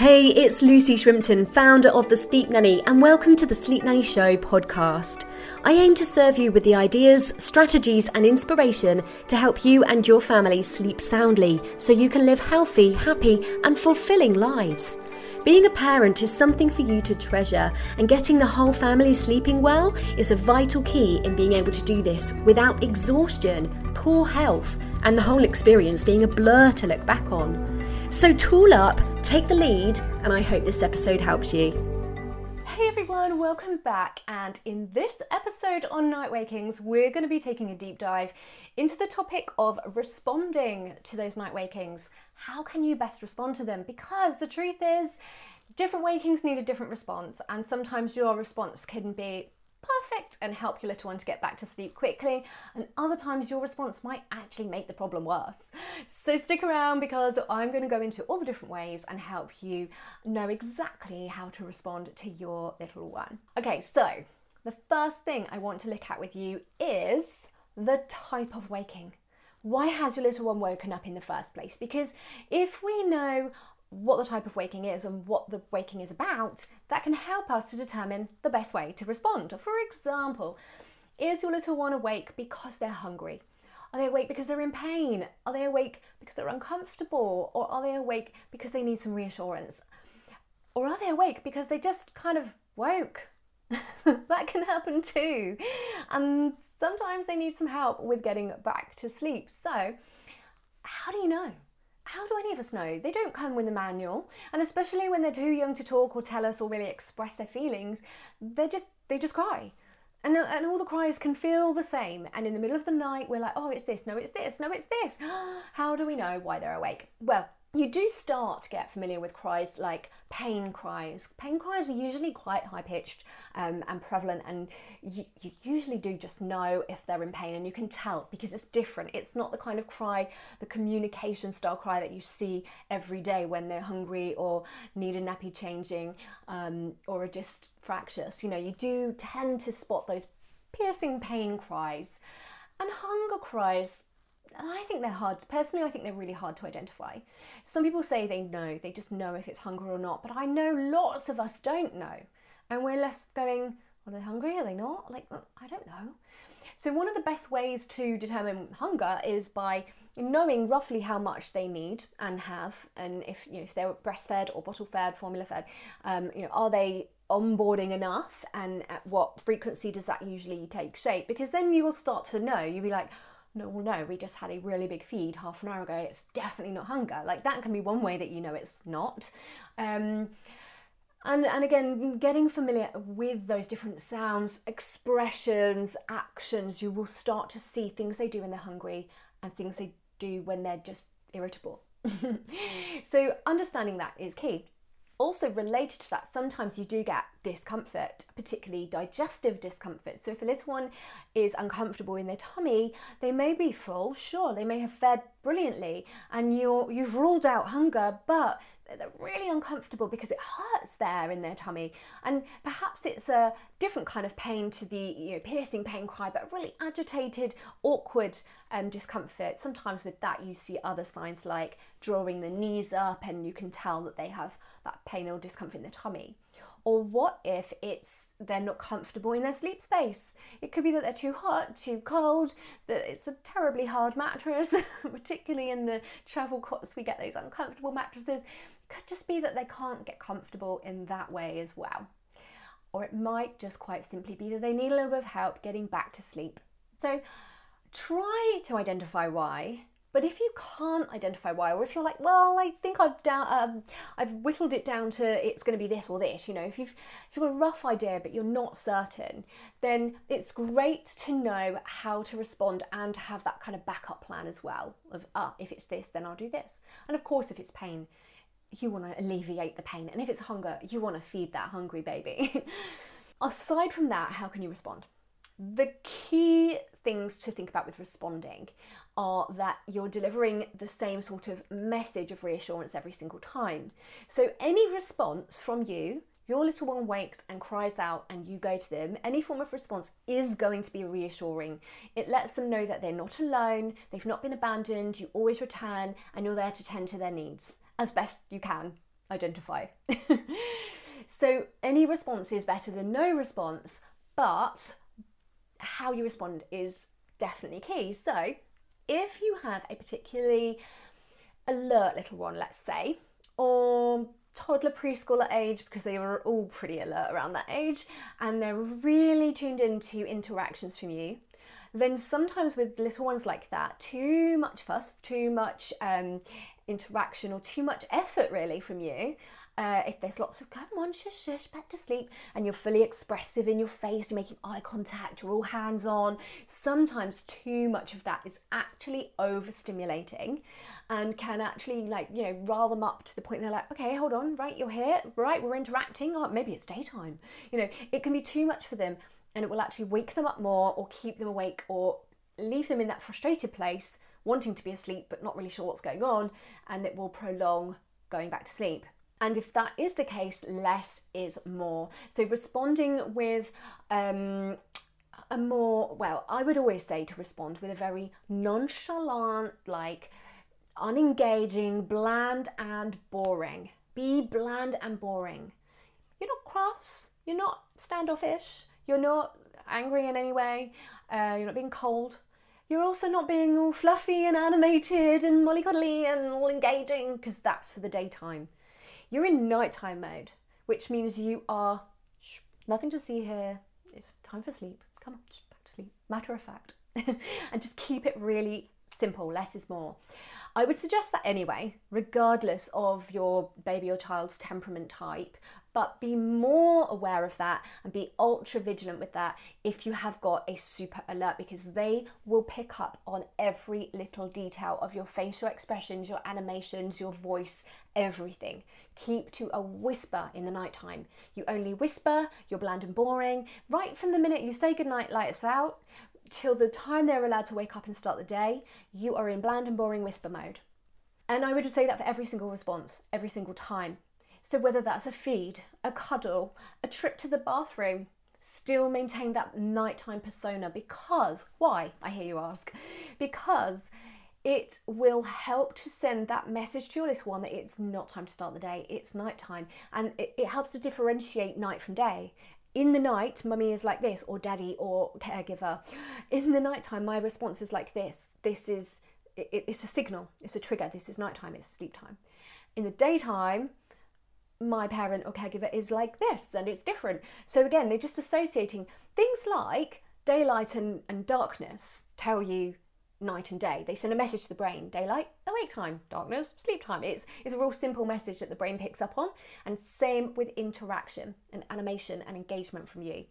Hey, it's Lucy Shrimpton, founder of The Sleep Nanny, and welcome to the Sleep Nanny Show podcast. I aim to serve you with the ideas, strategies, and inspiration to help you and your family sleep soundly so you can live healthy, happy, and fulfilling lives. Being a parent is something for you to treasure, and getting the whole family sleeping well is a vital key in being able to do this without exhaustion, poor health, and the whole experience being a blur to look back on. So tool up, take the lead, and I hope this episode helps you. Hey everyone, welcome back. And in this episode on Night Wakings, we're going to be taking a deep dive into the topic of responding to those night wakings. How can you best respond to them? Because the truth is, different wakings need a different response, and sometimes your response can be perfect and help your little one to get back to sleep quickly, and other times your response might actually make the problem worse. So stick around because I'm going to go into all the different ways and help you know exactly how to respond to your little one. Okay, so the first thing I want to look at with you is the type of waking. Why has your little one woken up in the first place? Because if we know what the type of waking is and what the waking is about, that can help us to determine the best way to respond. For example, is your little one awake because they're hungry? Are they awake because they're in pain? Are they awake because they're uncomfortable? Or are they awake because they need some reassurance? Or are they awake because they just kind of woke? that can happen too. And sometimes they need some help with getting back to sleep. So, how do you know? How do any of us know? They don't come with a manual, and especially when they're too young to talk or tell us or really express their feelings, they just they just cry. And, uh, and all the cries can feel the same. And in the middle of the night, we're like, oh, it's this, no, it's this, no, it's this. How do we know why they're awake? Well, you do start to get familiar with cries like pain cries. Pain cries are usually quite high pitched um, and prevalent, and you, you, usually do just know if they're in pain, and you can tell because it's different. It's not the kind of cry, the communication style cry that you see every day when they're hungry or need a nappy changing um, or are just fractious. You know, you do tend to spot those piercing pain cries. And hunger cries, I think they're hard. Personally, I think they're really hard to identify. Some people say they know, they just know if it's hunger or not, but I know lots of us don't know. And we're less going, are they hungry? Are they not? Like, I don't know. So, one of the best ways to determine hunger is by knowing roughly how much they need and have, and if you know if they're breastfed or bottle fed, formula fed, um, you know, are they onboarding enough, and at what frequency does that usually take shape? Because then you will start to know. You'll be like, no, well, no, we just had a really big feed half an hour ago. It's definitely not hunger. Like that can be one way that you know it's not. Um, and, and again, getting familiar with those different sounds, expressions, actions, you will start to see things they do when they're hungry and things they do when they're just irritable. so, understanding that is key. Also, related to that, sometimes you do get discomfort, particularly digestive discomfort. So, if a little one is uncomfortable in their tummy, they may be full, sure, they may have fed brilliantly, and you're, you've ruled out hunger, but they're really uncomfortable because it hurts there in their tummy. And perhaps it's a different kind of pain to the you know, piercing pain cry, but really agitated, awkward um, discomfort. Sometimes with that, you see other signs like drawing the knees up, and you can tell that they have that pain or discomfort in their tummy. Or what if it's they're not comfortable in their sleep space? It could be that they're too hot, too cold, that it's a terribly hard mattress, particularly in the travel cots, we get those uncomfortable mattresses. It could just be that they can't get comfortable in that way as well. Or it might just quite simply be that they need a little bit of help getting back to sleep. So try to identify why but if you can't identify why, or if you're like, well, I think I've down, um, I've whittled it down to it's going to be this or this, you know, if you've if you've got a rough idea but you're not certain, then it's great to know how to respond and to have that kind of backup plan as well. Of ah, if it's this, then I'll do this. And of course, if it's pain, you want to alleviate the pain, and if it's hunger, you want to feed that hungry baby. Aside from that, how can you respond? The key things to think about with responding are that you're delivering the same sort of message of reassurance every single time. So, any response from you, your little one wakes and cries out, and you go to them, any form of response is going to be reassuring. It lets them know that they're not alone, they've not been abandoned, you always return, and you're there to tend to their needs as best you can identify. so any response is better than no response, but how you respond is definitely key. So if you have a particularly alert little one, let's say, or toddler preschooler age because they are all pretty alert around that age and they're really tuned into interactions from you then sometimes with little ones like that, too much fuss, too much um, interaction, or too much effort really from you. Uh, if there's lots of come on, shush, shush, back to sleep, and you're fully expressive in your face, you're making eye contact, you're all hands on. Sometimes too much of that is actually overstimulating and can actually, like, you know, rile them up to the point they're like, okay, hold on, right, you're here, right, we're interacting, or maybe it's daytime. You know, it can be too much for them and it will actually wake them up more or keep them awake or leave them in that frustrated place, wanting to be asleep but not really sure what's going on, and it will prolong going back to sleep. And if that is the case, less is more. So responding with um, a more, well, I would always say to respond with a very nonchalant, like unengaging, bland and boring. Be bland and boring. You're not cross, you're not standoffish, you're not angry in any way. Uh, you're not being cold. You're also not being all fluffy and animated and mollycoddly and all engaging because that's for the daytime. You're in nighttime mode, which means you are shh, nothing to see here. It's time for sleep. Come on, back to sleep. Matter of fact. and just keep it really simple. Less is more. I would suggest that anyway, regardless of your baby or child's temperament type, but be more aware of that and be ultra vigilant with that if you have got a super alert because they will pick up on every little detail of your facial expressions, your animations, your voice, everything. Keep to a whisper in the nighttime. You only whisper, you're bland and boring. Right from the minute you say goodnight, lights out, till the time they're allowed to wake up and start the day, you are in bland and boring whisper mode. And I would say that for every single response, every single time. So, whether that's a feed, a cuddle, a trip to the bathroom, still maintain that nighttime persona because, why, I hear you ask? Because it will help to send that message to your little one that it's not time to start the day, it's nighttime. And it, it helps to differentiate night from day. In the night, mummy is like this, or daddy, or caregiver. In the nighttime, my response is like this. This is, it, it's a signal, it's a trigger. This is nighttime, it's sleep time. In the daytime, my parent or caregiver is like this and it's different. So again, they're just associating things like daylight and, and darkness tell you night and day. They send a message to the brain daylight, awake time, darkness, sleep time. It's, it's a real simple message that the brain picks up on. And same with interaction and animation and engagement from you.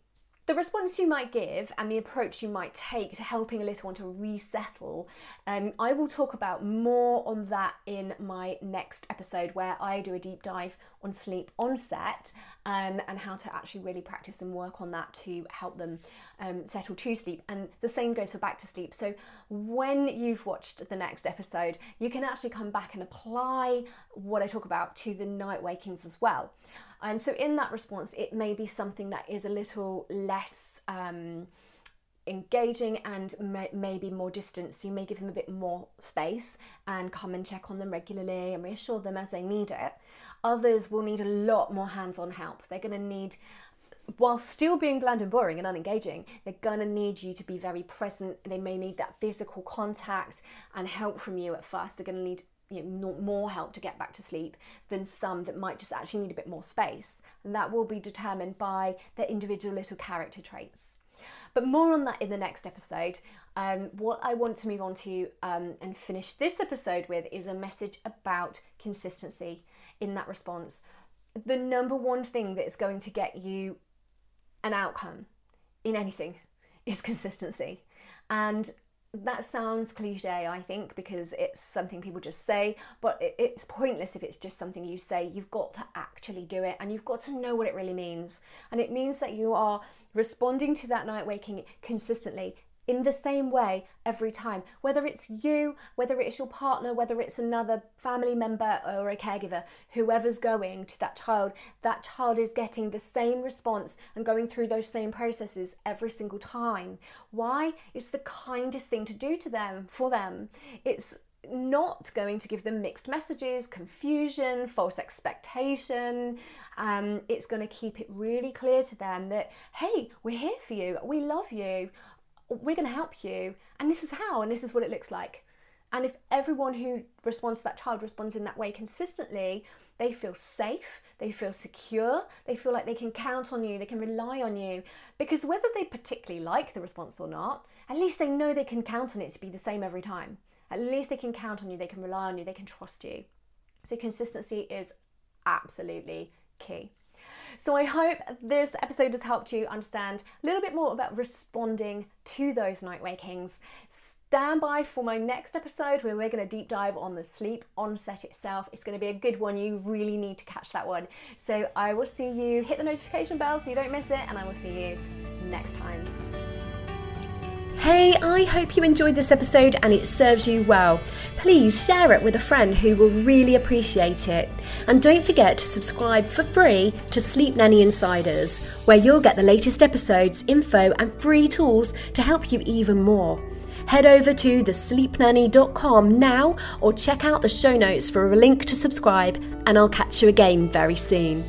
The response you might give and the approach you might take to helping a little one to resettle, um, I will talk about more on that in my next episode where I do a deep dive on sleep onset um, and how to actually really practice and work on that to help them um, settle to sleep. And the same goes for back to sleep. So when you've watched the next episode, you can actually come back and apply what I talk about to the night wakings as well. And so, in that response, it may be something that is a little less um, engaging and may, maybe more distant. So, you may give them a bit more space and come and check on them regularly and reassure them as they need it. Others will need a lot more hands on help. They're going to need while still being bland and boring and unengaging, they're gonna need you to be very present. They may need that physical contact and help from you at first. They're gonna need you know, more help to get back to sleep than some that might just actually need a bit more space. And that will be determined by their individual little character traits. But more on that in the next episode. Um, what I want to move on to um, and finish this episode with is a message about consistency in that response. The number one thing that is going to get you an outcome in anything is consistency. And that sounds cliche, I think, because it's something people just say, but it's pointless if it's just something you say. You've got to actually do it and you've got to know what it really means. And it means that you are responding to that night waking consistently in the same way every time. Whether it's you, whether it's your partner, whether it's another family member or a caregiver, whoever's going to that child, that child is getting the same response and going through those same processes every single time. Why? It's the kindest thing to do to them, for them. It's not going to give them mixed messages, confusion, false expectation. Um, it's going to keep it really clear to them that, hey, we're here for you, we love you, we're going to help you, and this is how, and this is what it looks like. And if everyone who responds to that child responds in that way consistently, they feel safe, they feel secure, they feel like they can count on you, they can rely on you. Because whether they particularly like the response or not, at least they know they can count on it to be the same every time. At least they can count on you, they can rely on you, they can trust you. So consistency is absolutely key. So I hope this episode has helped you understand a little bit more about responding to those night wakings stand by for my next episode where we're going to deep dive on the sleep onset itself. It's going to be a good one. You really need to catch that one. So I will see you. Hit the notification bell so you don't miss it, and I will see you next time. Hey, I hope you enjoyed this episode and it serves you well. Please share it with a friend who will really appreciate it. And don't forget to subscribe for free to Sleep Nanny Insiders, where you'll get the latest episodes, info, and free tools to help you even more. Head over to thesleepnanny.com now or check out the show notes for a link to subscribe, and I'll catch you again very soon.